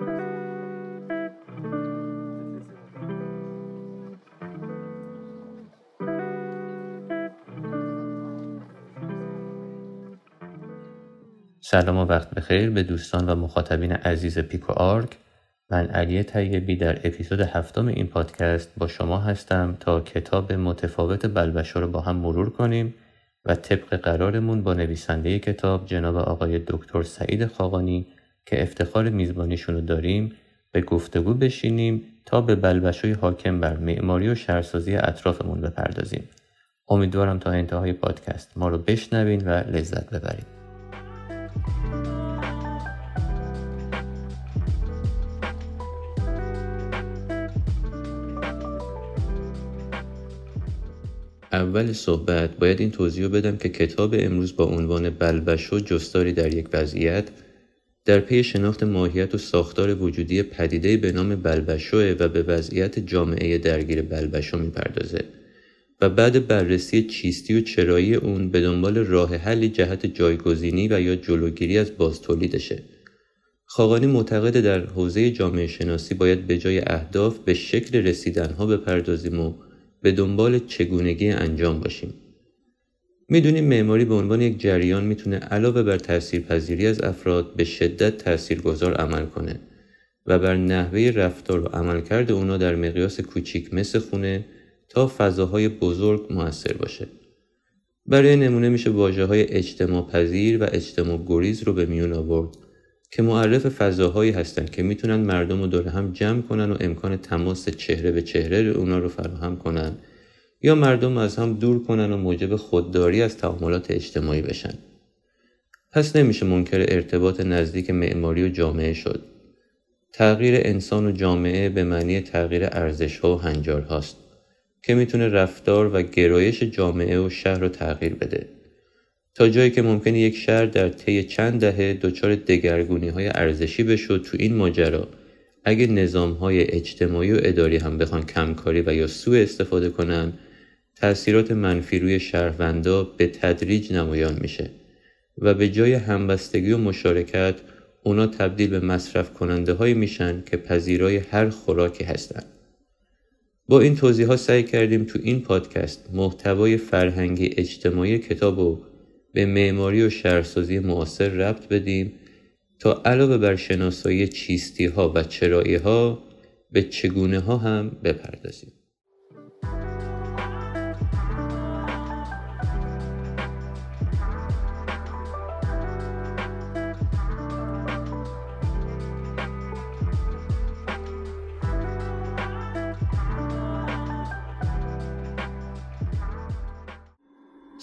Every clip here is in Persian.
سلام و وقت بخیر به دوستان و مخاطبین عزیز پیکو آرک من علی طیبی در اپیزود هفتم این پادکست با شما هستم تا کتاب متفاوت بلبشو رو با هم مرور کنیم و طبق قرارمون با نویسنده کتاب جناب آقای دکتر سعید خاقانی که افتخار میزبانیشون رو داریم به گفتگو بشینیم تا به بلبشوی حاکم بر معماری و شهرسازی اطرافمون بپردازیم. امیدوارم تا انتهای پادکست ما رو بشنوین و لذت ببرید. اول صحبت باید این توضیح بدم که کتاب امروز با عنوان بلبشو جستاری در یک وضعیت در پی شناخت ماهیت و ساختار وجودی پدیده به نام بلبشوه و به وضعیت جامعه درگیر بلبشو می‌پردازه و بعد بررسی چیستی و چرایی اون به دنبال راه حلی جهت جایگزینی و یا جلوگیری از بازتولیدشه. خاقانی معتقد در حوزه جامعه شناسی باید به جای اهداف به شکل رسیدنها بپردازیم و به دنبال چگونگی انجام باشیم. می‌دونیم معماری به عنوان یک جریان می‌تونه علاوه بر تاثیرپذیری از افراد به شدت تاثیرگذار عمل کنه و بر نحوه رفتار و عملکرد اونا در مقیاس کوچیک مثل خونه تا فضاهای بزرگ موثر باشه. برای نمونه میشه واجه های اجتماع پذیر و اجتماع گریز رو به میون آورد که معرف فضاهایی هستند که می‌تونن مردم رو دور هم جمع کنن و امکان تماس چهره به چهره اونا رو فراهم کنن یا مردم از هم دور کنن و موجب خودداری از تعاملات اجتماعی بشن. پس نمیشه منکر ارتباط نزدیک معماری و جامعه شد. تغییر انسان و جامعه به معنی تغییر ارزش ها و هنجار هاست که می‌تونه رفتار و گرایش جامعه و شهر رو تغییر بده. تا جایی که ممکنه یک شهر در طی چند دهه دچار دگرگونی های ارزشی بشد تو این ماجرا اگه نظام های اجتماعی و اداری هم بخوان کمکاری و یا سوء استفاده کنن تأثیرات منفی روی شهروندا به تدریج نمایان میشه و به جای همبستگی و مشارکت اونا تبدیل به مصرف کننده های میشن که پذیرای هر خوراکی هستند. با این توضیح ها سعی کردیم تو این پادکست محتوای فرهنگی اجتماعی کتاب و به معماری و شهرسازی معاصر ربط بدیم تا علاوه بر شناسایی چیستی ها و چرایی ها به چگونه ها هم بپردازیم.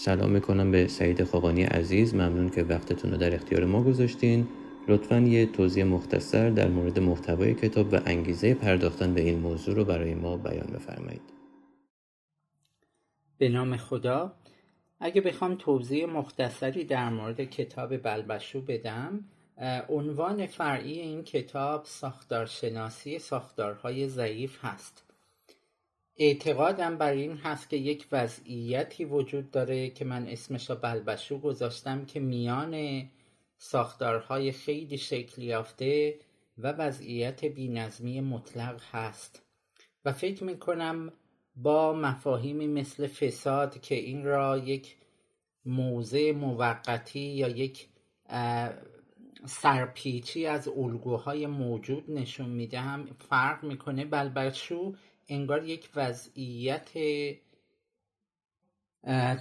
سلام می‌کنم به سعید خاقانی عزیز. ممنون که وقتتون رو در اختیار ما گذاشتین. لطفا یه توضیح مختصر در مورد محتوای کتاب و انگیزه پرداختن به این موضوع رو برای ما بیان بفرمایید. به نام خدا. اگه بخوام توضیح مختصری در مورد کتاب بلبشو بدم عنوان فرعی این کتاب ساختارشناسی ساختارهای ضعیف هست. اعتقادم بر این هست که یک وضعیتی وجود داره که من اسمش را بلبشو گذاشتم که میان ساختارهای خیلی شکل یافته و وضعیت بینظمی مطلق هست. و فکر می‌کنم با مفاهیمی مثل فساد که این را یک موضع موقتی یا یک سرپیچی از الگوهای موجود نشون میده هم فرق می‌کنه بلبشو انگار یک وضعیت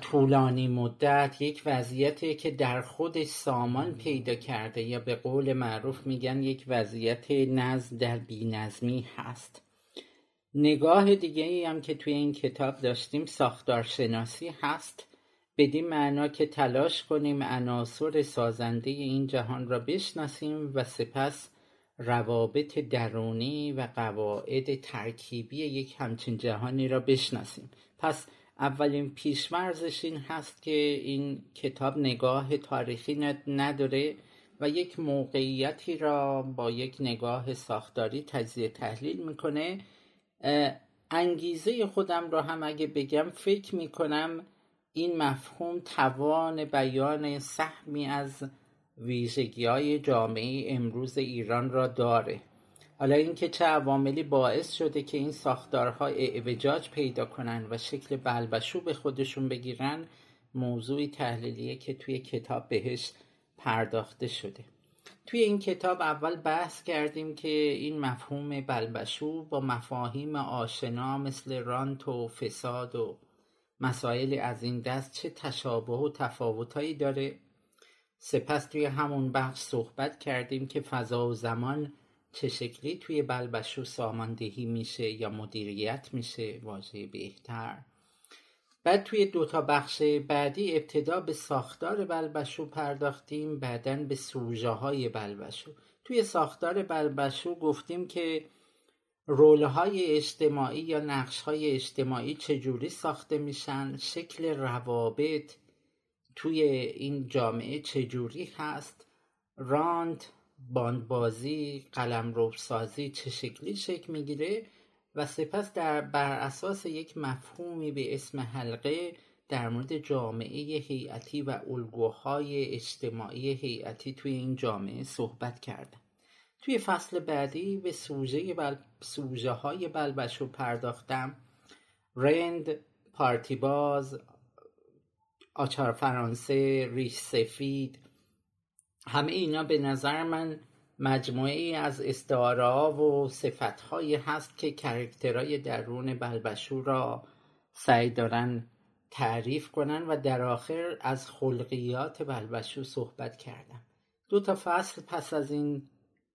طولانی مدت یک وضعیتی که در خود سامان پیدا کرده یا به قول معروف میگن یک وضعیت نزد در بینظمی هست. نگاه دیگه ای هم که توی این کتاب داشتیم ساختارشناسی هست. بدین معنا که تلاش کنیم عناصر سازنده این جهان را بشناسیم و سپس روابط درونی و قواعد ترکیبی یک همچین جهانی را بشناسیم. پس اولین پیشمرزش این هست که این کتاب نگاه تاریخی نداره و یک موقعیتی را با یک نگاه ساختاری تجزیه تحلیل می‌کنه. انگیزه خودم را هم اگه بگم فکر می‌کنم این مفهوم توان بیان سهمی از ویژگی های جامعه امروز ایران را داره. حالا اینکه چه عواملی باعث شده که این ساختارها اعوجاج پیدا کنن و شکل بلبشو به خودشون بگیرن موضوعی تحلیلیه که توی کتاب بهش پرداخته شده. توی این کتاب اول بحث کردیم که این مفهوم بلبشو با مفاهیم آشنا مثل رانت و فساد و مسائل از این دست چه تشابه و تفاوتهایی داره؟ سپس توی همون بخش صحبت کردیم که فضا و زمان چه شکلی توی بلبشو ساماندهی میشه یا مدیریت میشه واژه بهتر. بعد توی دوتا بخش بعدی ابتدا به ساختار بلبشو پرداختیم بعدا به سوژه های بلبشو. توی ساختار بلبشو گفتیم که روله های اجتماعی یا نقش های اجتماعی چجوری ساخته میشن شکل روابط توی این جامعه چجوری هست؟ راند باندبازی قلم سازی چه شکلی شکل می‌گیره؟ و سپس در بر اساس یک مفهومی به اسم حلقه در مورد جامعه هیئتی و الگوهای اجتماعی هیئتی توی این جامعه صحبت کردم. توی فصل بعدی به سوژه, بل... سوژه های بلبشو پرداختم. رند، پارتیباز، آچار فرانسه، ریش سفید. همه اینا به نظر من مجموعه ای از استعاره و صفت هست که کرکترهای درون بلبشو را سعی دارن تعریف کنن و در آخر از خلقیات بلبشو صحبت کردم دو تا فصل پس از این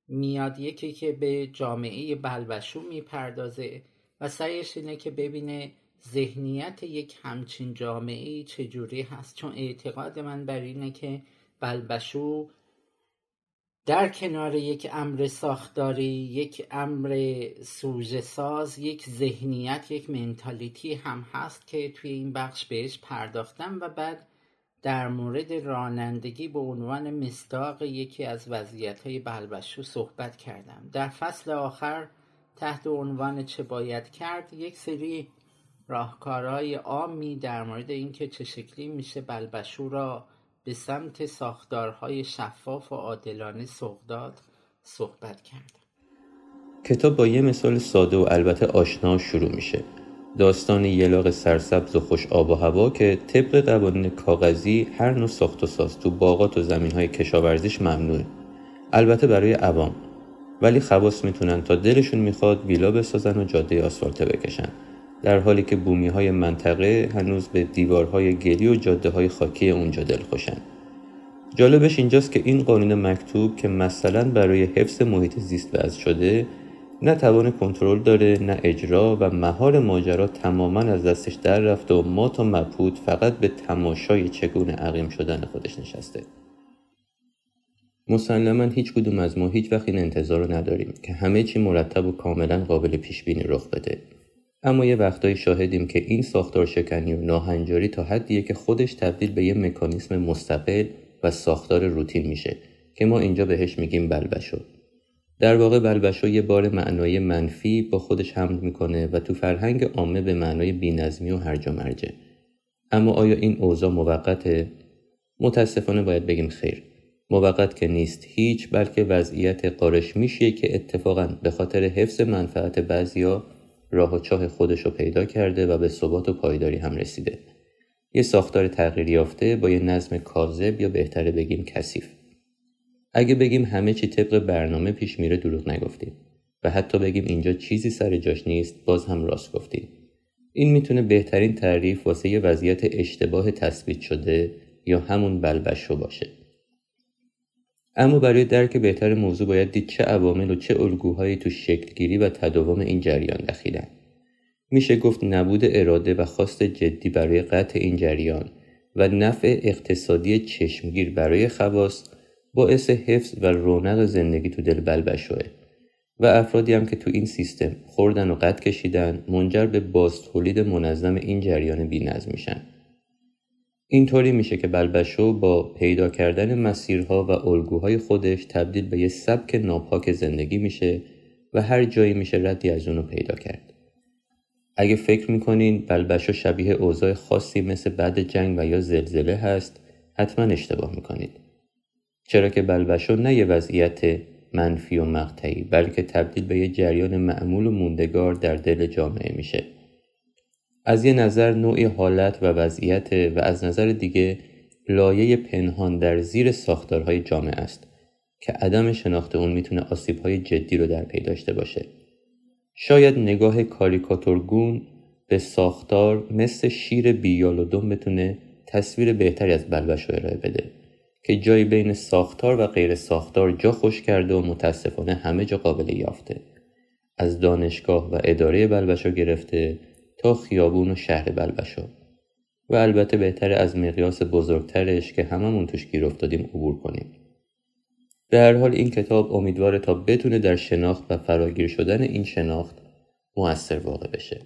میاد یکی که به جامعه بلبشو می‌پردازه و سعیش اینه که ببینه ذهنیت یک همچین جامعه چجوری هست؟ چون اعتقاد من بر اینه که بلبشو در کنار یک امر ساختاری یک امر سوژه ساز یک ذهنیت یک منتالیتی هم هست که توی این بخش بهش پرداختم و بعد در مورد رانندگی به عنوان مستاق یکی از وضعیت های بلبشو صحبت کردم. در فصل آخر تحت عنوان چه باید کرد یک سری راهکارهای عامی در مورد اینکه چه شکلی میشه بلبشو را به سمت ساختارهای شفاف و عادلانه سوق صحبت کرد. کتاب با یه مثال ساده و البته آشنا شروع میشه. داستان یلاق سرسبز و خوش آب و هوا که طبق قوانین کاغذی هر نوع ساخت و ساز تو باغات و زمین های کشاورزیش ممنوعه. البته برای عوام. ولی خواص می‌تونن تا دلشون می‌خواد ویلا بسازن و جاده آسفالته بکشن. در حالی که بومی های منطقه هنوز به دیوارهای گلی و جاده های خاکی اونجا دلخوشن. جالبش اینجاست که این قانون مکتوب که مثلا برای حفظ محیط زیست وضع شده نه توان کنترل داره نه اجرا و مهار ماجرا تماما از دستش در رفته و ما تا مبهوت فقط به تماشای چگونه عقیم شدن خودش نشسته مسلما هیچ کدوم از ما هیچ وقت این انتظار رو نداریم که همه چی مرتب و کاملا قابل پیش بینی رخ بده اما یه وقتایی شاهدیم که این ساختار شکنی و ناهنجاری تا حدیه که خودش تبدیل به یه مکانیسم مستقل و ساختار روتین میشه که ما اینجا بهش میگیم بلبشو. در واقع بلبشو یه بار معنای منفی با خودش حمل می‌کنه و تو فرهنگ عامه به معنای بینظمی و هرج و مرجه. اما آیا این اوضاع موقته؟ متاسفانه باید بگیم خیر. موقت که نیست هیچ بلکه وضعیت قارش میشه که اتفاقا به خاطر حفظ منفعت بعضیا راه و چاه خودش رو پیدا کرده و به ثبات و پایداری هم رسیده. یه ساختار تغییر یافته با یه نظم کاذب یا بهتره بگیم کثیف. اگه بگیم همه چی طبق برنامه پیش میره دروغ نگفتیم و حتی بگیم اینجا چیزی سر جاش نیست باز هم راست گفتیم. این می‌تونه بهترین تعریف واسه یه وضعیت اشتباه تثبیت شده یا همون بلبشو باشه. اما برای درک بهتر موضوع باید دید چه عوامل و چه الگوهایی تو شکلگیری و تداوم این جریان دخیلن. میشه گفت نبود اراده و خواست جدی برای قطع این جریان و نفع اقتصادی چشمگیر برای خواص باعث حفظ و رونق زندگی تو دل بلبشوه و افرادی هم که تو این سیستم خوردن و قطع کشیدن منجر به باز تولید منظم این جریان بینظم میشن. اینطوری میشه که بلبشو با پیدا کردن مسیرها و الگوهای خودش تبدیل به یه سبک ناپاک زندگی میشه و هر جایی میشه ردی از اونو پیدا کرد. اگه فکر می‌کنین بلبشو شبیه اوضاع خاصی مثل بعد جنگ و یا زلزله هست حتما اشتباه می‌کنید. چرا که بلبشو نه یه وضعیت منفی و مقطعی بلکه تبدیل به یه جریان معمول و موندگار در دل جامعه میشه از یه نظر نوعی حالت و وضعیت و از نظر دیگه لایه پنهان در زیر ساختارهای جامعه است که عدم شناخت اون می‌تونه آسیبهای جدی رو در پی داشته باشه. شاید نگاه کاریکاتورگون به ساختار مثل شیر بیالودون بتونه تصویر بهتری از بلبش رو ارائه بده که جایی بین ساختار و غیر ساختار جا خوش کرده و متاسفانه همه جا قابل یافته. از دانشگاه و اداره بلبشا گرفته تا خیابون و شهر بلبشا. و البته بهتر از مقیاس بزرگترش که هممون توش گیر افتادیم عبور کنیم. به هر حال این کتاب امیدواره تا بتونه در شناخت و فراگیر شدن این شناخت مؤثر واقع بشه.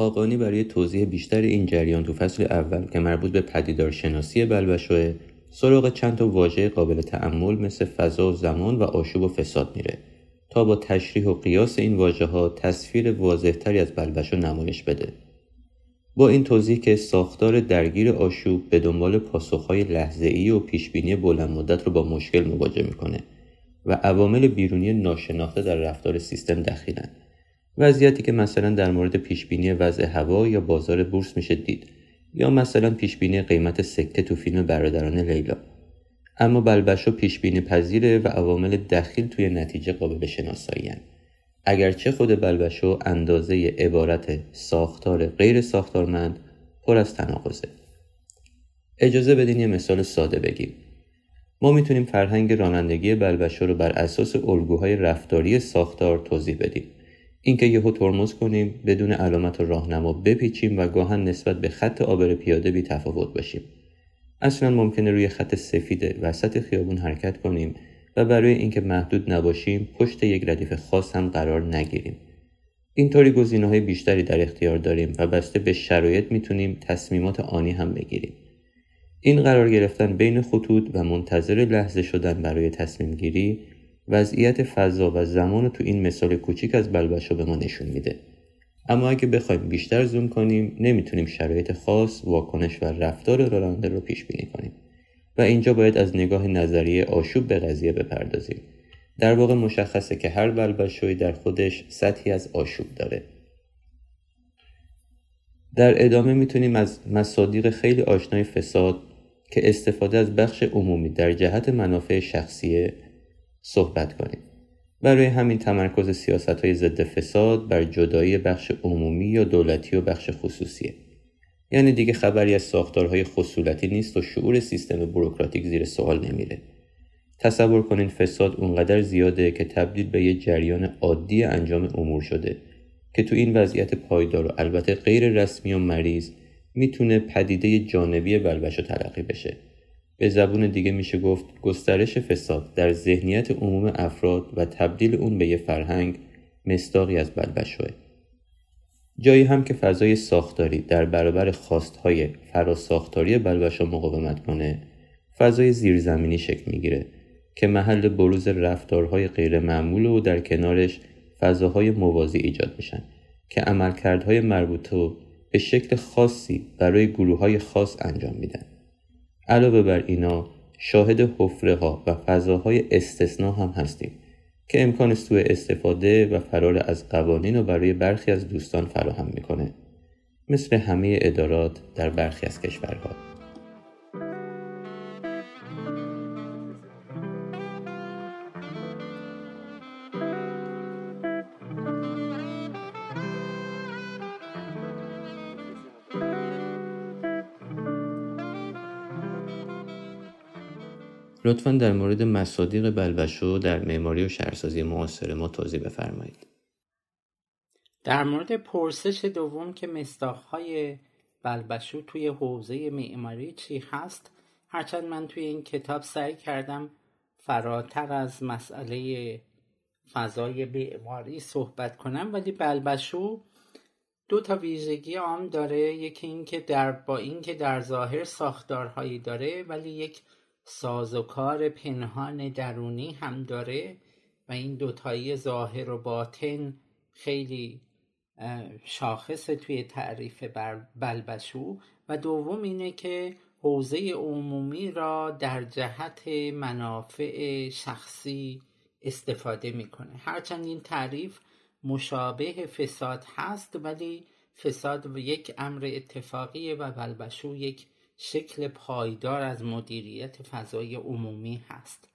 خاقانی برای توضیح بیشتر این جریان تو فصل اول که مربوط به پدیدارشناسی بلبشوه سراغ چند تا واژه قابل تعمل مثل فضا و زمان و آشوب و فساد میره. تا با تشریح و قیاس این واژه ها تصویر واضحتری از بلبشو نمایش بده. با این توضیح که ساختار درگیر آشوب به دنبال پاسخهای لحظه ای و پیشبینی بلند مدت رو با مشکل مواجه می‌کنه و عوامل بیرونی ناشناخته در رفتار سیستم دخیلن. وضعیتی که مثلا در مورد پیشبینی وضع هوا یا بازار بورس میشه دید یا مثلا پیشبینی قیمت سکه تو فیلم برادران لیلا. اما بلبشو پیشبینی پذیره و عوامل دخیل توی نتیجه قابل شناسایی اگرچه خود بلبشو اندازه عبارت ساختار غیر ساختارمند پر از تناقضه. اجازه بدین یه مثال ساده بگیم. ما می‌تونیم فرهنگ رانندگی بلبشو رو بر اساس الگوهای رفتاری ساختار توضیح بدیم. اینکه یهو ترمز کنیم بدون علامت راهنما بپیچیم و گاهن نسبت به خط آبر پیاده بی تفاوت باشیم. اصلا ممکنه روی خط سفید وسط خیابون حرکت کنیم و برای اینکه محدود نباشیم پشت یک ردیف خاص هم قرار نگیریم. اینطوری گزینه های بیشتری در اختیار داریم و بسته به شرایط می‌تونیم تصمیمات آنی هم بگیریم. این قرار گرفتن بین خطوط و منتظر لحظه شدن برای تصمیم گیری وضعیت فضا و زمان تو این مثال کوچیک از بلبشو به ما نشون میده. اما اگه بخوایم بیشتر زوم کنیم نمی‌تونیم شرایط خاص واکنش و رفتار راننده رو پیش بینی کنیم. و اینجا باید از نگاه نظریه آشوب به قضیه بپردازیم. در واقع مشخصه که هر بلبشوی در خودش سطحی از آشوب داره. در ادامه می‌تونیم از مصادیق خیلی آشنای فساد که استفاده از بخش عمومی در جهت منافع شخصیه صحبت کنیم. برای همین تمرکز سیاست های ضد فساد بر جدایی بخش عمومی یا دولتی و بخش خصوصیه. یعنی دیگه خبری از ساختارهای خصولتی نیست و شعور سیستم بروکراتیک زیر سوال نمیره. تصور کنین فساد اونقدر زیاده که تبدیل به یه جریان عادی انجام امور شده که تو این وضعیت پایدار و البته غیر رسمی و مریض می‌تونه پدیده جانبی بلبش تلقی بشه. به زبون دیگه میشه گفت گسترش فساد در ذهنیت عموم افراد و تبدیل اون به یه فرهنگ مستاقی از بلبشوه جایی هم که فضای ساختاری در برابر خواستهای فراساختاری بلبشا مقاومت کنه فضای زیرزمینی شکل می‌گیره که محل بروز رفتارهای غیر معمول و در کنارش فضاهای موازی ایجاد میشن که عملکردهای مربوطه به شکل خاصی برای گروه های خاص انجام میدن. علاوه بر اینا شاهد حفره ها و فضاهای استثنا هم هستیم که امکان سوء استفاده و فرار از قوانین رو برای برخی از دوستان فراهم می‌کنه. مثل همه ادارات در برخی از کشورها. لطفا در مورد مصادیق بلبشو در معماری و شهرسازی معاصر ما توضیح بفرمایید. در مورد پرسش دوم که مستاخهای بلبشو توی حوزه معماری چی هست هرچند من توی این کتاب سعی کردم فراتر از مسئله فضای معماری صحبت کنم ولی بلبشو دو تا ویژگی عام داره. یکی اینکه در با اینکه در ظاهر ساختارهایی داره ولی یک سازوکار پنهان درونی هم داره و این دوتایی ظاهر و باطن خیلی شاخص توی تعریف بلبشو. و دوم اینه که حوزه عمومی را در جهت منافع شخصی استفاده می‌کنه. هرچند این تعریف مشابه فساد هست ولی فساد یک امر اتفاقیه و بلبشو یک شکل پایدار از مدیریت فضای عمومی هست.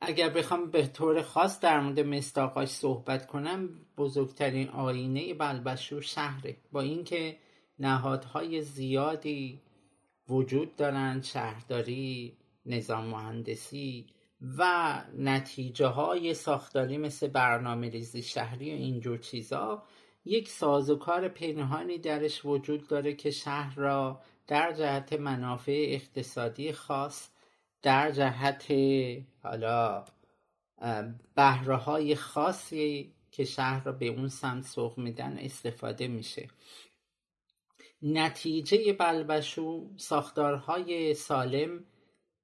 اگر بخوام به طور خاص در مورد مستاقاش صحبت کنم بزرگترین آینه بلبشو شهره. با اینکه نهادهای زیادی وجود دارند شهرداری نظام مهندسی و نتیجه های ساختاری مثل برنامه ریزی شهری و اینجور چیزا یک سازوکار پنهانی درش وجود داره که شهر را در جهت منافع اقتصادی خاص در جهت حالا بهره های خاصی که شهر را به اون سمت سوق میدن استفاده میشه. نتیجه بلبشو ساختارهای سالم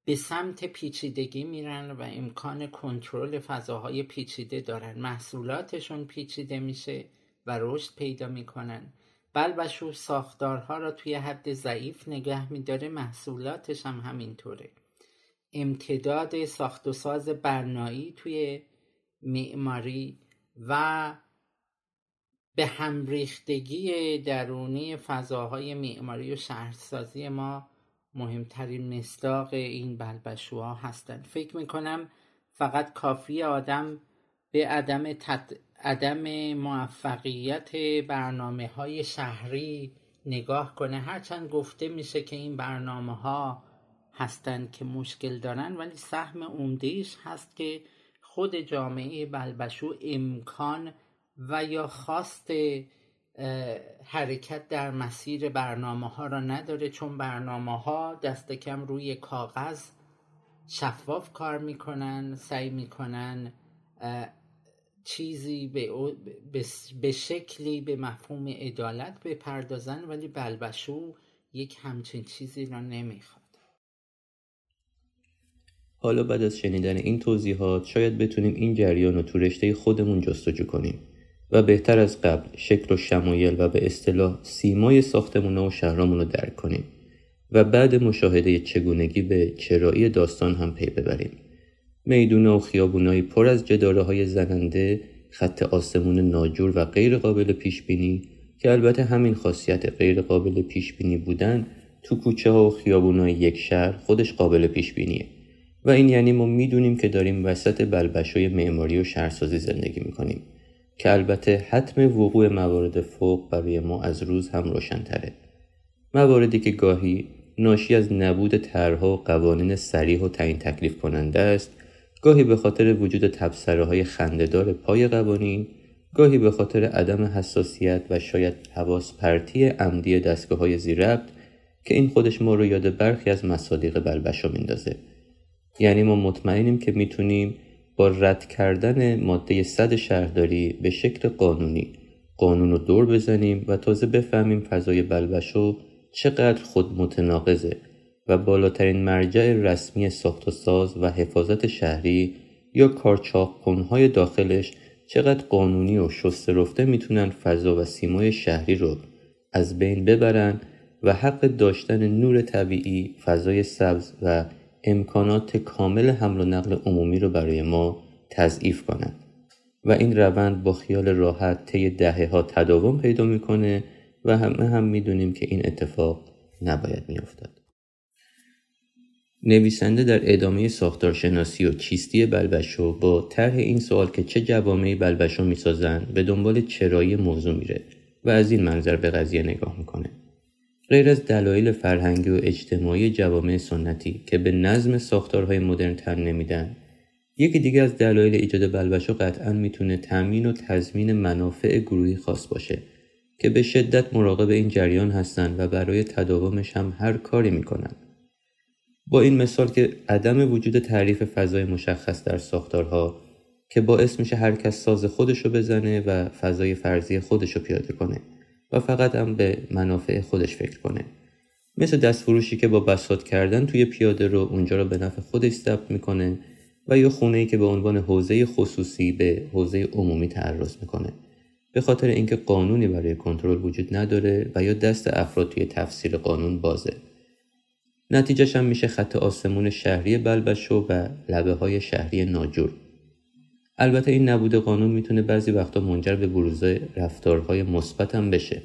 به سمت پیچیدگی میرن و امکان کنترل فضاهای پیچیده دارن. محصولاتشون پیچیده میشه و رشد پیدا می‌کنن. بلبشو ساختارها را توی حد ضعیف نگه میداره محصولاتش هم همینطوره. امتداد ساخت و ساز برنایی توی معماری و به همریختگی درونی فضاهای معماری و شهرسازی ما مهمترین مصداق این بلبشوها هستند فکر می‌کنم فقط کافی آدم به عدم, عدم موفقیت برنامه های شهری نگاه کنه. هرچند گفته میشه که این برنامه ها هستند که مشکل دارن ولی سهم عمدهش هست که خود جامعه بلبشو امکان و یا خواست حرکت در مسیر برنامه ها را نداره چون برنامه ها دست کم روی کاغذ شفاف کار می‌کنن سعی می‌کنن چیزی به, به شکلی به مفهوم عدالت بپردازن ولی بلبشو یک همچین چیزی را نمی‌خواد. حالا بعد از شنیدن این توضیحات شاید بتونیم این جریان رو تو رشته خودمون جستجو کنیم و بهتر از قبل شکل و شمایل و به اصطلاح سیمای ساختمون و شهرامون رو درک کنیم و بعد مشاهده چگونگی به چرایی داستان هم پی ببریم. می‌دونه و خیابونایی پر از جداره های زننده خط آسمون ناجور و غیر قابل پیش بینی که البته همین خاصیت غیر قابل پیش بینی بودن تو کوچه ها و خیابونای یک شهر خودش قابل پیش بینیه و این یعنی ما می‌دونیم که داریم وسط بلبشوی معماری و شهرسازی زندگی می‌کنیم که البته حتم وقوع موارد فوق برای ما از روز هم روشنتره. مواردی که گاهی ناشی از نبود طرحها و قوانین سریح و تعیین تکلیف کننده است گاهی به خاطر وجود تبصره های خندهدار پای قوانین گاهی به خاطر عدم حساسیت و شاید حواس پرتی عمدی دستگاه های زیربط که این خودش ما رو یاد برخی از مصادیق بلبشو میندازه. یعنی ما مطمئنیم که می‌تونیم با رد کردن ماده صد شهرداری به شکل قانونی قانون رو دور بزنیم و تازه بفهمیم فضای بلبشو چقدر خود متناقضه. و بالاترین مرجع رسمی ساخت و ساز و حفاظت شهری یا کارچاقکنهای داخلش چقدر قانونی و شسته رفته می‌تونن فضا و سیمای شهری رو از بین ببرن و حق داشتن نور طبیعی، فضای سبز و امکانات کامل حمل و نقل عمومی رو برای ما تضعیف کنند و این روند با خیال راحت طی دهه ها تداوم پیدا می‌کنه و همه هم می‌دونیم که این اتفاق نباید میافتاد. نویسنده در ادامه ساختارشناسی و چیستی بلبشو با طرح این سوال که چه جوامعی بلبشو می‌سازند به دنبال چرایی موضوع میره و از این منظر به قضیه نگاه می‌کنه. غیر از دلایل فرهنگی و اجتماعی جوامع سنتی که به نظم ساختارهای مدرن تن نمیدن یکی دیگه از دلایل ایجاد بلبشو قطعا می‌تونه تامین و تضمین منافع گروهی خاص باشه که به شدت مراقب این جریان هستند و برای تداومش هم هر کاری می‌کنن با این مثال که عدم وجود تعریف فضای مشخص در ساختارها که باعث میشه هر کس ساز خودشو بزنه و فضای فرضی خودشو پیاده کنه و فقط هم به منافع خودش فکر کنه. مثل دستفروشی که با بساط کردن توی پیاده رو اونجا رو به نفع خودش ثبت می‌کنه و یا خونه ای که به عنوان حوزه خصوصی به حوزه عمومی تعرض می‌کنه. به خاطر اینکه قانونی برای کنترل وجود نداره و یا دست افراد توی تفسیر قانون بازه. نتیجهش هم میشه خط آسمون شهری بلبشو و لبه های شهری ناجور. البته این نبود قانون می‌تونه بعضی وقتا منجر به بروز رفتارهای مثبت هم بشه.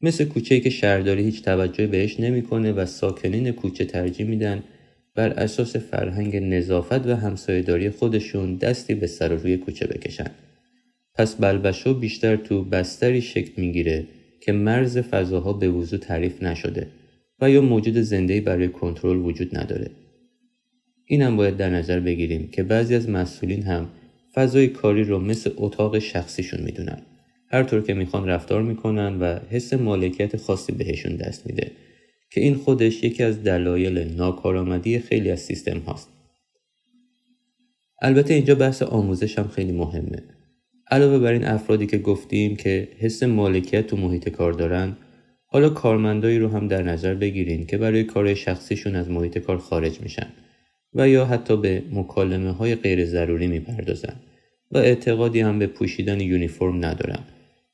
مثل کوچه‌ای که شهرداری هیچ توجهی بهش نمی‌کنه و ساکنین کوچه ترجیح میدن بر اساس فرهنگ نظافت و همسایهداری خودشون دستی به سر روی کوچه بکشن. پس بلبشو بیشتر تو بستری شکل می‌گیره که مرز فضاها به وضوع تعریف نشده. و یا موجود زندهی برای کنترل وجود نداره. اینم باید در نظر بگیریم که بعضی از مسئولین هم فضای کاری رو مثل اتاق شخصیشون می‌دونن. هر طور که می‌خوان رفتار می‌کنن و حس مالکیت خاصی بهشون دست میده که این خودش یکی از دلایل ناکارآمدی خیلی از سیستم هاست. البته اینجا بحث آموزش هم خیلی مهمه. علاوه بر این افرادی که گفتیم که حس مالکیت تو محیط کار دارن حالا کارمندایی رو هم در نظر بگیرین که برای کار شخصیشون از محیط کار خارج میشن و یا حتی به مکالمه های غیر ضروری می‌پردازن و اعتقادی هم به پوشیدن یونیفرم ندارن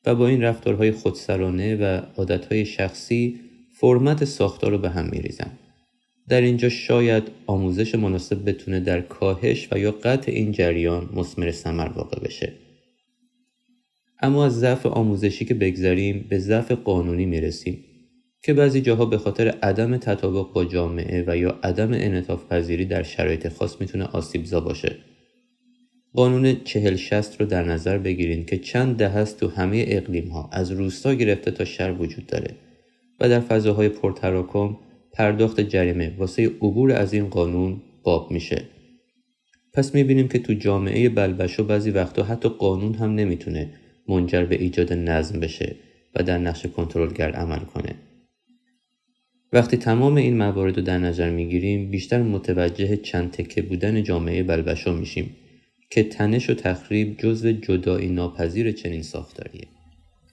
و با این رفتارهای خودسرانه و عادتهای شخصی فرمت ساختار رو به هم میریزن. در اینجا شاید آموزش مناسب بتونه در کاهش و یا قطع این جریان مسمر ثمر واقع بشه. اما از ضعف آموزشی که بگذریم به ضعف قانونی می‌رسیم که بعضی جاها به خاطر عدم تطابق با جامعه و یا عدم انعطاف پذیری در شرایط خاص می‌تونه آسیبزا باشه. قانون چهل شست رو در نظر بگیرین که چند ده هست تو همه اقلیم ها از روستا گرفته تا شهر وجود داره و در فضاهای پرتراکم پرداخت جریمه واسه عبور از این قانون باب میشه. پس می‌بینیم که تو جامعه بلبشو بعضی وقتا حتی قانون هم نمی‌تونه منجر به ایجاد نظم بشه و در نقش کنترلگر عمل کنه. وقتی تمام این موارد رو در نظر می‌گیریم بیشتر متوجه چند تکه بودن جامعه بلبشو میشیم که تنش و تخریب جزو جدایی ناپذیر چنین ساختاریه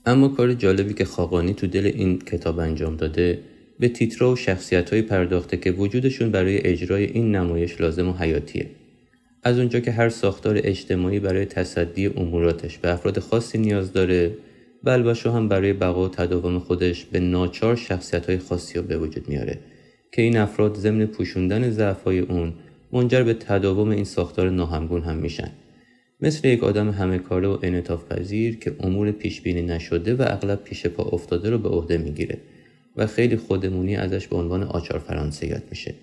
اما کار جالبی که خاقانی تو دل این کتاب انجام داده به تیترا و شخصیت پرداخته که وجودشون برای اجرای این نمایش لازم و حیاتیه از اونجا که هر ساختار اجتماعی برای تصدی اموراتش به افراد خاصی نیاز داره بلبشو هم برای بقا و تداوم خودش به ناچار شخصیت های خاصی رو به وجود میاره که این افراد ضمن پوشوندن ضعفهای اون منجر به تداوم این ساختار ناهمگون هم میشن. مثل یک آدم همه کاره و انعطاف پذیر که امور پیش بینی نشده و اغلب پیش پا افتاده رو به عهده می‌گیره و خیلی خودمونی ازش به عنوان آچار فرانسه یاد میشه.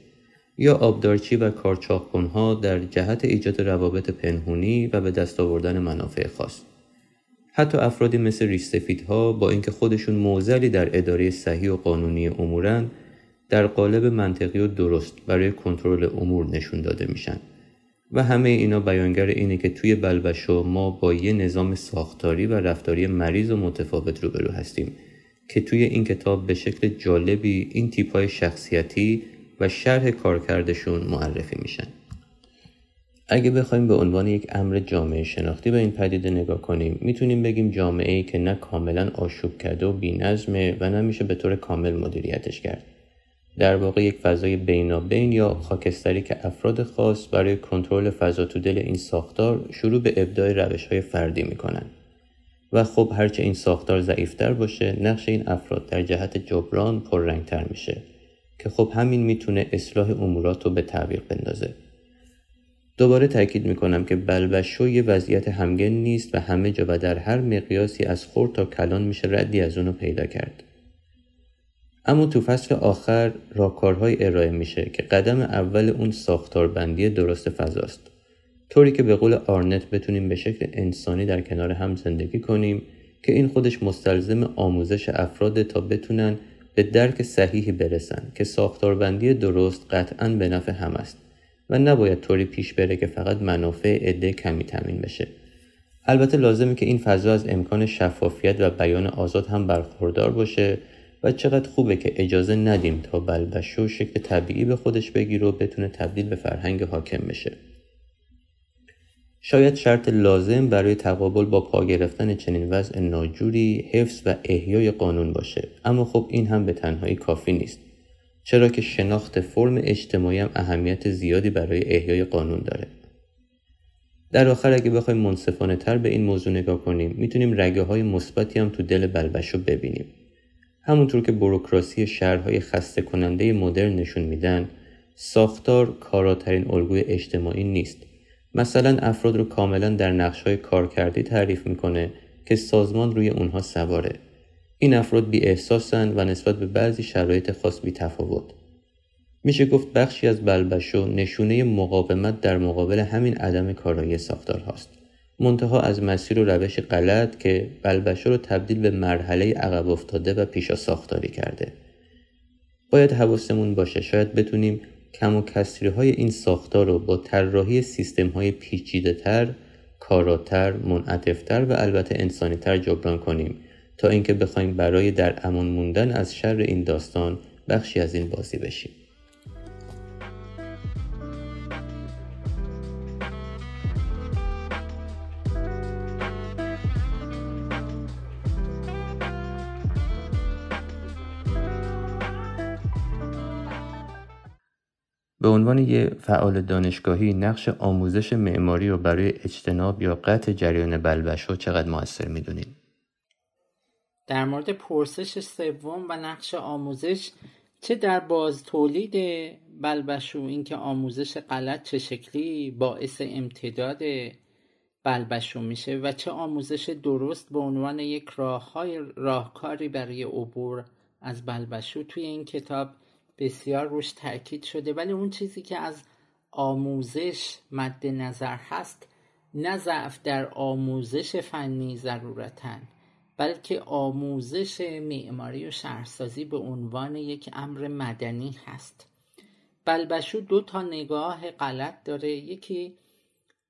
یا آبدارچی و کارچاقکنها در جهت ایجاد روابط پنهونی و به دست آوردن منافع خاص. حتی افرادی مثل ریستفیدها با اینکه خودشون موزلی در اداره صحیح و قانونی امورن در قالب منطقی و درست برای کنترل امور نشون داده میشن. و همه اینا بیانگر اینه که توی بلبشو ما با یه نظام ساختاری و رفتاری مریض و متفاوت روبرو هستیم که توی این کتاب به شکل جالبی این تیپ های شخصیتی و شرح کارکردشون معرفی میشن. اگه بخوایم به عنوان یک امر جامعه شناختی به این پدیده نگاه کنیم می‌تونیم بگیم جامعه ای که نه کاملا آشوب کرده و بینظمه و نمیشه به طور کامل مدیریتش کرد. در واقع یک فضای بینابین یا خاکستری که افراد خاص برای کنترل فضا تو دل این ساختار شروع به ابداع روش های فردی می‌کنن. و خب هرچه این ساختار ضعیفتر باشه نقش این افراد در جهت جبران پررنگتر میشه. که خب همین می‌تونه اصلاح امورات رو به تعویق بندازه. دوباره تاکید می‌کنم که بلبشو یه وضعیت همگن نیست و همه جا و در هر مقیاسی از خورد تا کلان میشه ردی از اونو پیدا کرد. اما تو فصل آخر راکارهای ارائه میشه که قدم اول اون ساختاربندی درست فضاست. طوری که به قول آرنت بتونیم به شکل انسانی در کنار هم زندگی کنیم که این خودش مستلزم آموزش افراد تا بتونن به درک صحیحی برسن که ساختاربندی درست قطعا به نفع هم است و نباید طوری پیش بره که فقط منافع عده کمی تمین بشه البته لازمه که این فضا از امکان شفافیت و بیان آزاد هم برخوردار باشه و چقدر خوبه که اجازه ندیم تا بلبشو شکل طبیعی به خودش بگیره و بتونه تبدیل به فرهنگ حاکم بشه. شاید شرط لازم برای تقابل با پا گرفتن چنین وضع ناجوری حفظ و احیای قانون باشه. اما خب این هم به تنهایی کافی نیست. چرا که شناخت فرم اجتماعی هم اهمیت زیادی برای احیای قانون داره. در آخر اگه بخوایم منصفانه تر به این موضوع نگاه کنیم می‌تونیم رگه های مثبتی هم تو دل بلبشو ببینیم. همونطور که بروکراسی شهرهای خسته کننده مدرن نشون میدن ساختار کاراترین الگوی اجتماعی نیست. مثلا افراد رو کاملا در نقشهای کارکردی تعریف می‌کنه که سازمان روی اونها سواره این افراد بی احساسن و نسبت به بعضی شرایط خاص بی تفاوت میشه گفت بخشی از بلبشو نشونه مقاومت در مقابل همین عدم کارایی ساختار هاست. منتها از مسیر و روش غلط که بلبشو رو تبدیل به مرحله عقب افتاده و پیشا ساختاری کرده. باید حواسمون باشه شاید بتونیم کم و کسری های این ساختار رو با طراحی سیستم های پیچیده تر، کاراتر، منعطفتر و البته انسانی تر جبران کنیم تا اینکه بخوایم برای در امان موندن از شر این داستان بخشی از این بازی بشیم. به عنوان یه فعال دانشگاهی نقش آموزش معماری رو برای اجتناب یا قطع جریان بلبشو چقدر موثر می‌دونید؟ در مورد پرسش سوم و نقش آموزش چه در باز تولید بلبشو اینکه آموزش غلط چه شکلی باعث امتداد بلبشو میشه و چه آموزش درست به عنوان یک راههای راهکاری برای عبور از بلبشو توی این کتاب بسیار روش تاکید شده. ولی اون چیزی که از آموزش مد نظر هست نه ضعف در آموزش فنی ضرورتا بلکه آموزش معماری و شهرسازی به عنوان یک امر مدنی هست. بلبشو دو تا نگاه غلط داره. یکی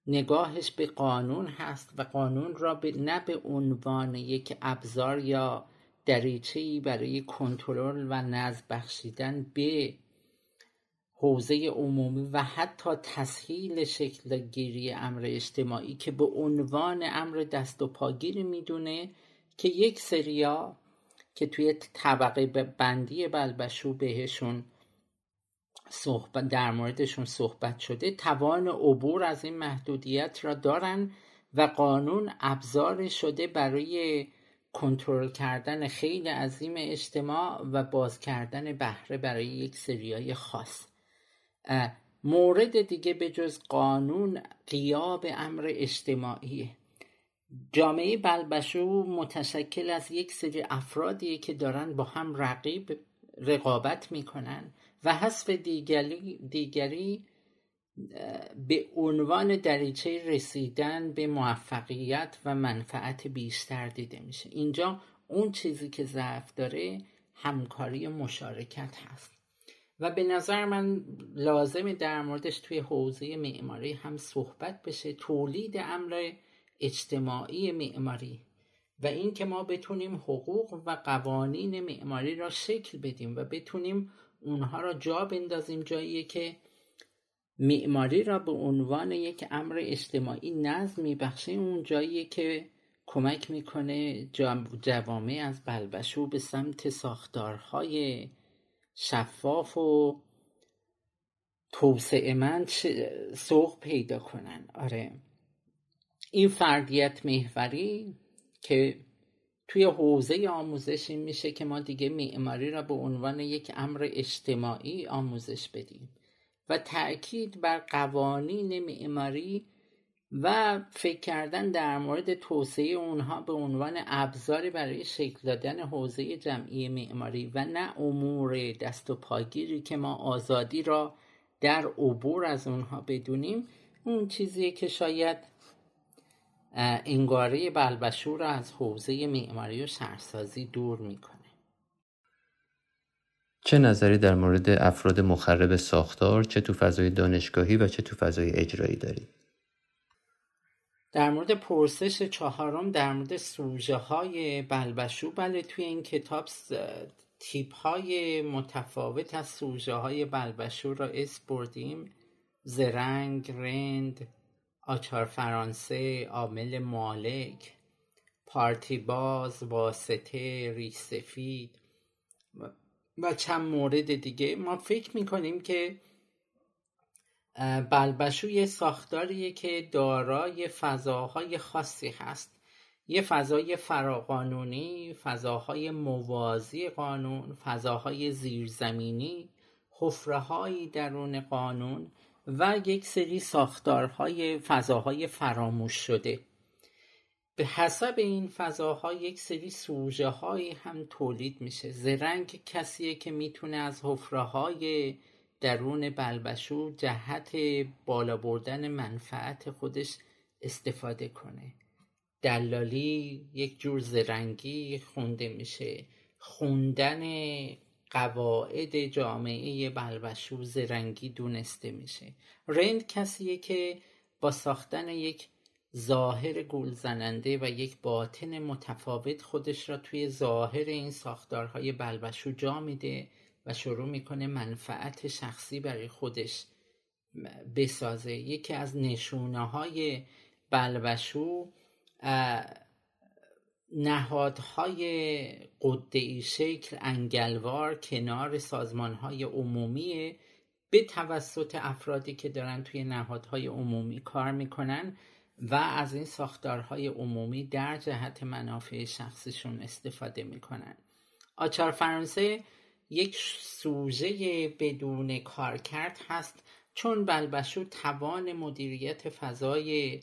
نگاهش به قانون هست و قانون را به نه به عنوان یک ابزار یا دریچه‌ای برای کنترل و نظم بخشیدن به حوزه عمومی و حتی تسهیل شکل گیری امر اجتماعی که به عنوان امر دست و پاگیری می‌دونه که یک سریا که توی طبقه بندی بلبشو بهشون صحبت در موردشون صحبت شده توان عبور از این محدودیت را دارن و قانون ابزار شده برای کنترل کردن خیلی عظیم اجتماع و باز کردن بهره برای یک سریای خاص. مورد دیگه به جز قانون قیاب امر اجتماعیه. جامعه بلبشو متشکل از یک سری افرادیه که دارن با هم رقیب رقابت می‌کنن و حذف دیگری, دیگری به عنوان دریچه رسیدن به موفقیت و منفعت بیشتر دیده میشه. اینجا اون چیزی که ضعف داره همکاری مشارکت هست. و به نظر من لازمه در موردش توی حوزه معماری هم صحبت بشه. تولید امر اجتماعی معماری و اینکه ما بتونیم حقوق و قوانین معماری را شکل بدیم و بتونیم اونها را جا بندازیم. جایی که معماری را به عنوان یک امر اجتماعی نظم میبخشه اون جایی که کمک می‌کنه جوامع از بلبشو به سمت ساختارهای شفاف و توسعه مند سوق پیدا کنن. آره. این فردیت محوری که توی حوزه آموزشی میشه که ما دیگه معماری را به عنوان یک امر اجتماعی آموزش بدیم. و تأکید بر قوانین معماری و فکر کردن در مورد توسعه اونها به عنوان ابزاری برای شکل دادن حوزه جمعی معماری و نه امور دست و پاگیری که ما آزادی را در عبور از اونها بدونیم اون چیزیه که شاید انگاره بلبشور را از حوزه معماری و شهرسازی دور می‌کنه. چه نظری در مورد افراد مخرب ساختار چه تو فضای دانشگاهی و چه تو فضای اجرایی دارید؟ در مورد پرسش چهارم در مورد سوژه های بلبشو بله توی این کتاب تیپ های متفاوت از سوژه های بلبشو را اس بردیم زرنگ، رند، آچار فرانسه، عامل مالک، پارتی باز، واسطه، ریسفید و چند مورد دیگه. ما فکر می‌کنیم که بلبشو یه ساختاریه که دارای فضاهای خاصی هست. یه فضای فراقانونی فضاهای موازی قانون فضاهای زیرزمینی حفرههایی درون قانون و یک سری ساختارهای فضاهای فراموش شده. به حسب این فضاها یک سری سوژه هایی هم تولید میشه. زرنگ کسیه که می‌تونه از حفره های درون بلبشو جهت بالا بردن منفعت خودش استفاده کنه. دلالی یک جور زرنگی خونده میشه. خوندن قواعد جامعه بلبشو زرنگی دونسته میشه. رند کسیه که با ساختن یک ظاهر گول زننده و یک باطن متفاوت خودش را توی ظاهر این ساختارهای بلبشو جا میده و شروع می‌کنه منفعت شخصی برای خودش بسازه. یکی از نشونه های بلبشو نهادهای قدعی شکل انگلوار کنار سازمانهای عمومی به توسط افرادی که دارن توی نهادهای عمومی کار می‌کنن و از این ساختارهای عمومی در جهت منافع شخصیشون استفاده می‌کنن. آچار فرانسه یک سوژه بدون کارکرد هست چون بلبشو توان مدیریت فضای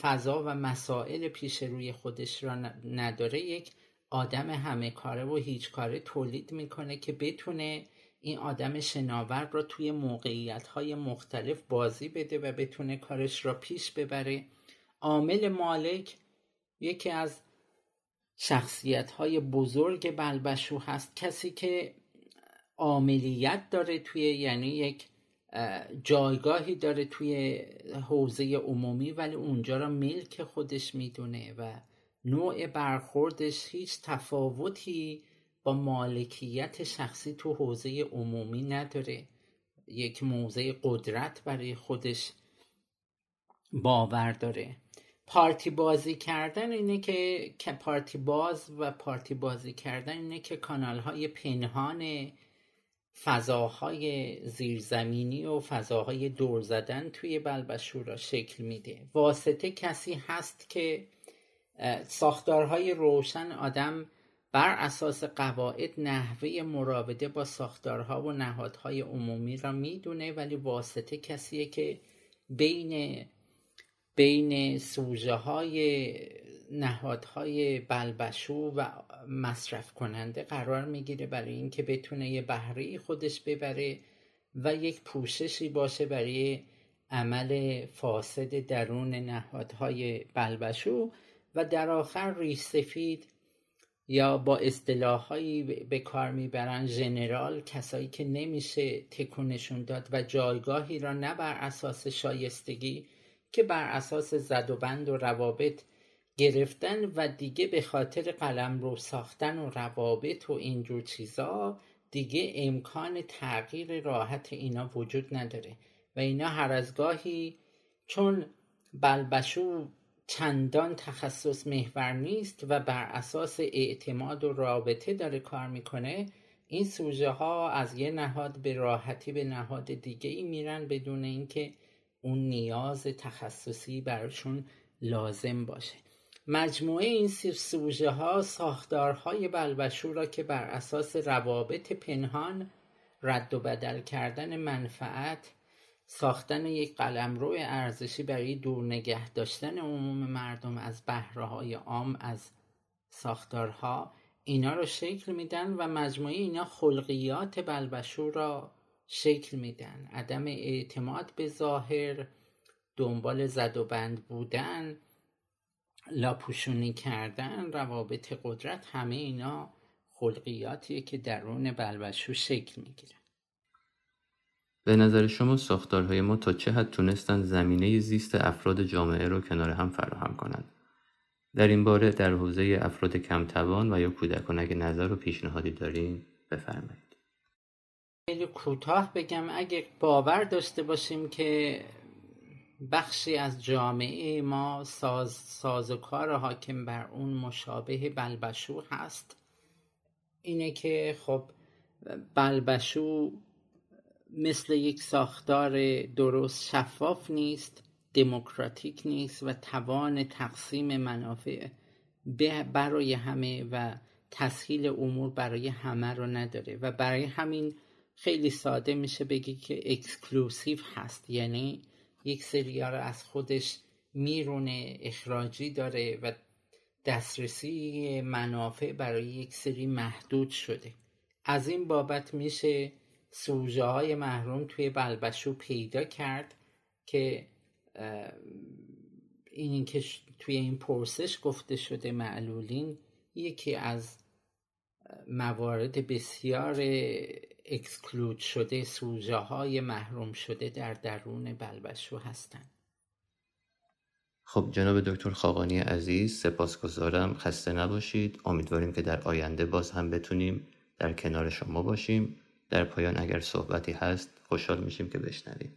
فضا و مسائل پیش روی خودش را نداره. یک آدم همه کاره و هیچ کاره تولید می‌کنه که بتونه این آدم شناور را توی موقعیت های مختلف بازی بده و بتونه کارش را پیش ببره. عامل مالک یکی از شخصیت های بزرگ بلبشو هست. کسی که عاملیت داره توی یعنی یک جایگاهی داره توی حوزه عمومی ولی اونجا را ملک خودش می‌دونه و نوع برخوردش هیچ تفاوتی مالکیت شخصی تو حوزه عمومی نداره. یک موضع قدرت برای خودش باور داره. پارتی بازی کردن اینه که پارتی باز و پارتی بازی کردن اینه که کانال های پنهان فضاهای زیرزمینی و فضاهای دور زدن توی بلبشو را شکل میده. واسطه کسی هست که ساختارهای روشن آدم بر اساس قواعد نحوه مراوده با ساختارها و نهادهای عمومی را می‌دونه ولی واسطه کسیه که بین بین سوژه های نهادهای بلبشو و مصرف کننده قرار می‌گیره برای اینکه بتونه یه بهره خودش ببره و یک پوششی باشه برای عمل فاسد درون نهادهای بلبشو. و در آخر ریش سفید یا با اصطلاحهایی به کار می‌برن ژنرال کسایی که نمیشه تکونشون داد و جایگاهی را نه بر اساس شایستگی که بر اساس زد و بند و روابط گرفتن و دیگه به خاطر قلم رو ساختن و روابط و اینجور چیزا دیگه امکان تغییر راحت اینا وجود نداره. و اینا هر از گاهی چون بلبشو چندان تخصص محور نیست و بر اساس اعتماد و رابطه داره کار می‌کنه این سوژه ها از یه نهاد به راحتی به نهاد دیگه ای میرن بدون اینکه اون نیاز تخصصی براشون لازم باشه. مجموعه این سوژه ها ساختارهای بلبشو را که بر اساس روابط پنهان رد و بدل کردن منفعت ساختن یک قلمرو ارزشی برای دور نگه داشتن عموم مردم از بهره های عام از ساختارها اینا رو شکل میدن و مجموعه اینا خلقیات بلبشو را شکل میدن. عدم اعتماد به ظاهر دنبال زد و بند بودن لاپوشونی کردن روابط قدرت همه اینا خلقیاتیه که درون بلبشو شکل می‌گیرن به نظر شما ساختارهای ما تا چه حد تونستن زمینه زیست افراد جامعه رو کنار هم فراهم کنند؟ در این باره در حوزه افراد کمتوان و یا کودکان اگه نظر و پیشنهادی دارین بفرمایید. خیلی کوتاه بگم اگه باور داشته باشیم که بخشی از جامعه ما ساز, سازوکار حاکم بر اون مشابه بلبشو هست. اینه که خب بلبشو مثل یک ساختار درست شفاف نیست دموکراتیک نیست و توان تقسیم منافع برای همه و تسهیل امور برای همه رو نداره. و برای همین خیلی ساده میشه بگی که exclusive هست. یعنی یک سری رو از خودش میرونه اخراجی داره و دسترسی منافع برای یک سری محدود شده. از این بابت میشه سوژه های محروم توی بلبشو پیدا کرد که این که توی این پرسش گفته شده معلولین یکی از موارد بسیار اکسکلود شده سوژه های محروم شده در درون بلبشو هستند خب جناب دکتر خاقانی عزیز سپاسگزارم. خسته نباشید. امیدواریم که در آینده باز هم بتونیم در کنار شما باشیم. در پایان اگر صحبتی هست خوشحال میشیم که بشنویم.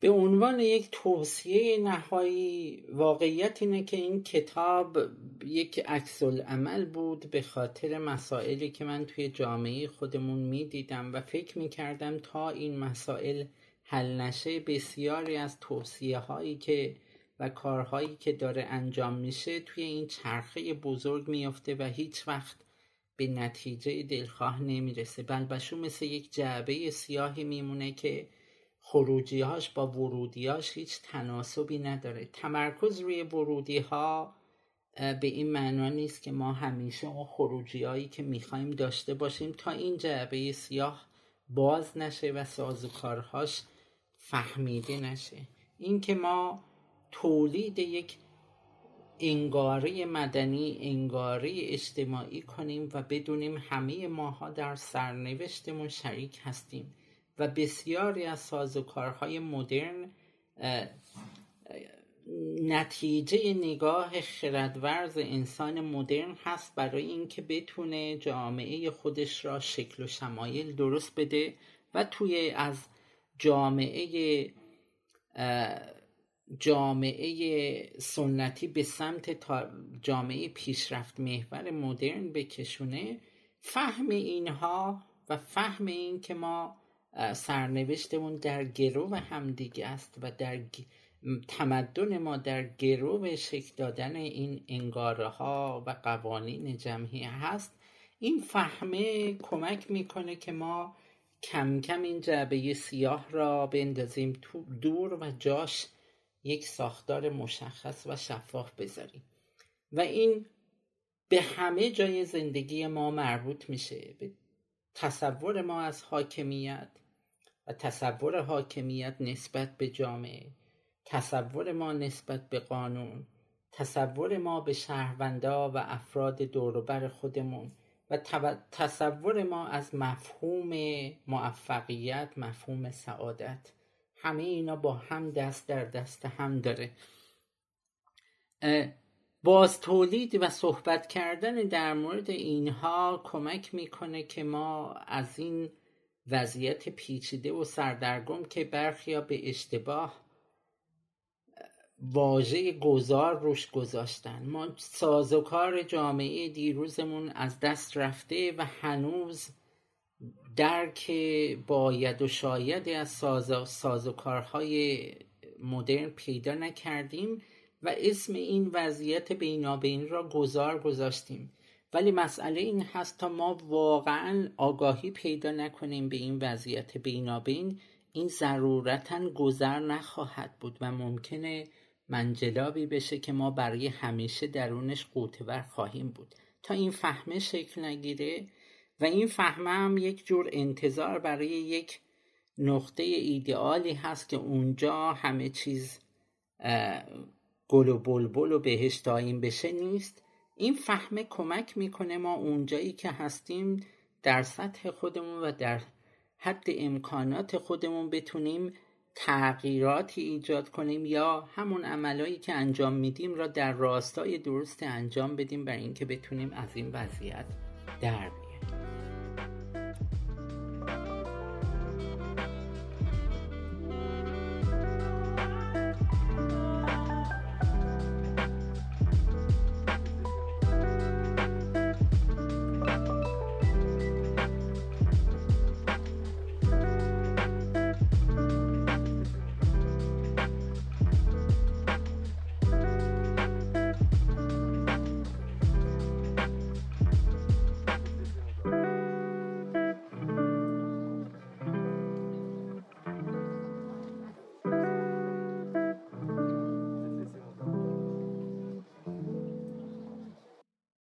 به عنوان یک توصیه نهایی واقعیت اینه که این کتاب یک عکس عمل بود به خاطر مسائلی که من توی جامعه خودمون می‌دیدم و فکر می‌کردم تا این مسائل حل نشه بسیاری از توصیه هایی که و کارهایی که داره انجام میشه توی این چرخه بزرگ میافته و هیچ وقت به نتیجه دلخواه نمی‌رسه. بلبشو مثل یک جعبه سیاهی میمونه که خروجیهاش با ورودیهاش هیچ تناسبی نداره. تمرکز روی ورودی ها به این معنا نیست که ما همیشه اون خروجی هایی که می‌خوایم داشته باشیم تا این جعبه سیاه باز نشه و سازوکارهاش فهمیده نشه. این که ما تولید یک انگاره مدنی انگاره اجتماعی کنیم و بدونیم همه ماها در سرنوشتمون شریک هستیم و بسیاری از سازوکارهای مدرن نتیجه نگاه خردورز انسان مدرن هست برای اینکه بتونه جامعه خودش را شکل و شمایل درست بده و توی از جامعه جامعه سنتی به سمت جامعه پیشرفت محور مدرن بکشونه فهم اینها و فهم این که ما سرنوشتمون در گرو همدیگه است و در تمدن ما در گرو شکل دادن این انگاره ها و قوانین جمعی هست. این فهمه کمک می‌کنه که ما کم کم این جعبه سیاه را بندازیم دور و جاش. یک ساختار مشخص و شفاف بذاریم. و این به همه جای زندگی ما مربوط میشه. به تصور ما از حاکمیت و تصور حاکمیت نسبت به جامعه تصور ما نسبت به قانون تصور ما به شهروندا و افراد دوروبر خودمون و تصور ما از مفهوم موفقیت مفهوم سعادت. همه اینا با هم دست در دست هم داره. باز تولید و صحبت کردن در مورد اینها کمک می‌کنه که ما از این وضعیت پیچیده و سردرگم که برخیا به اشتباه واژه گذار روش گذاشتن. ما سازوکار جامعه دیروزمون از دست رفته و هنوز درک باید و شاید از ساز سازوکارهای مدرن پیدا نکردیم و اسم این وضعیت بینابین را گذار گذاشتیم. ولی مسئله این هست تا ما واقعا آگاهی پیدا نکنیم به این وضعیت بینابین این ضرورتا گذر نخواهد بود و ممکنه منجلابی بشه که ما برای همیشه درونش قوتور خواهیم بود. تا این فهمه شکل نگیره و این فهمه هم یک جور انتظار برای یک نقطه ایدئالی هست که اونجا همه چیز گل و بلبل و بهش دایم بشه نیست. این فهمه کمک می‌کنه ما اونجایی که هستیم در سطح خودمون و در حد امکانات خودمون بتونیم تغییراتی ایجاد کنیم یا همون عملایی که انجام میدیم را در راستای درست انجام بدیم برای اینکه بتونیم از این وضعیت در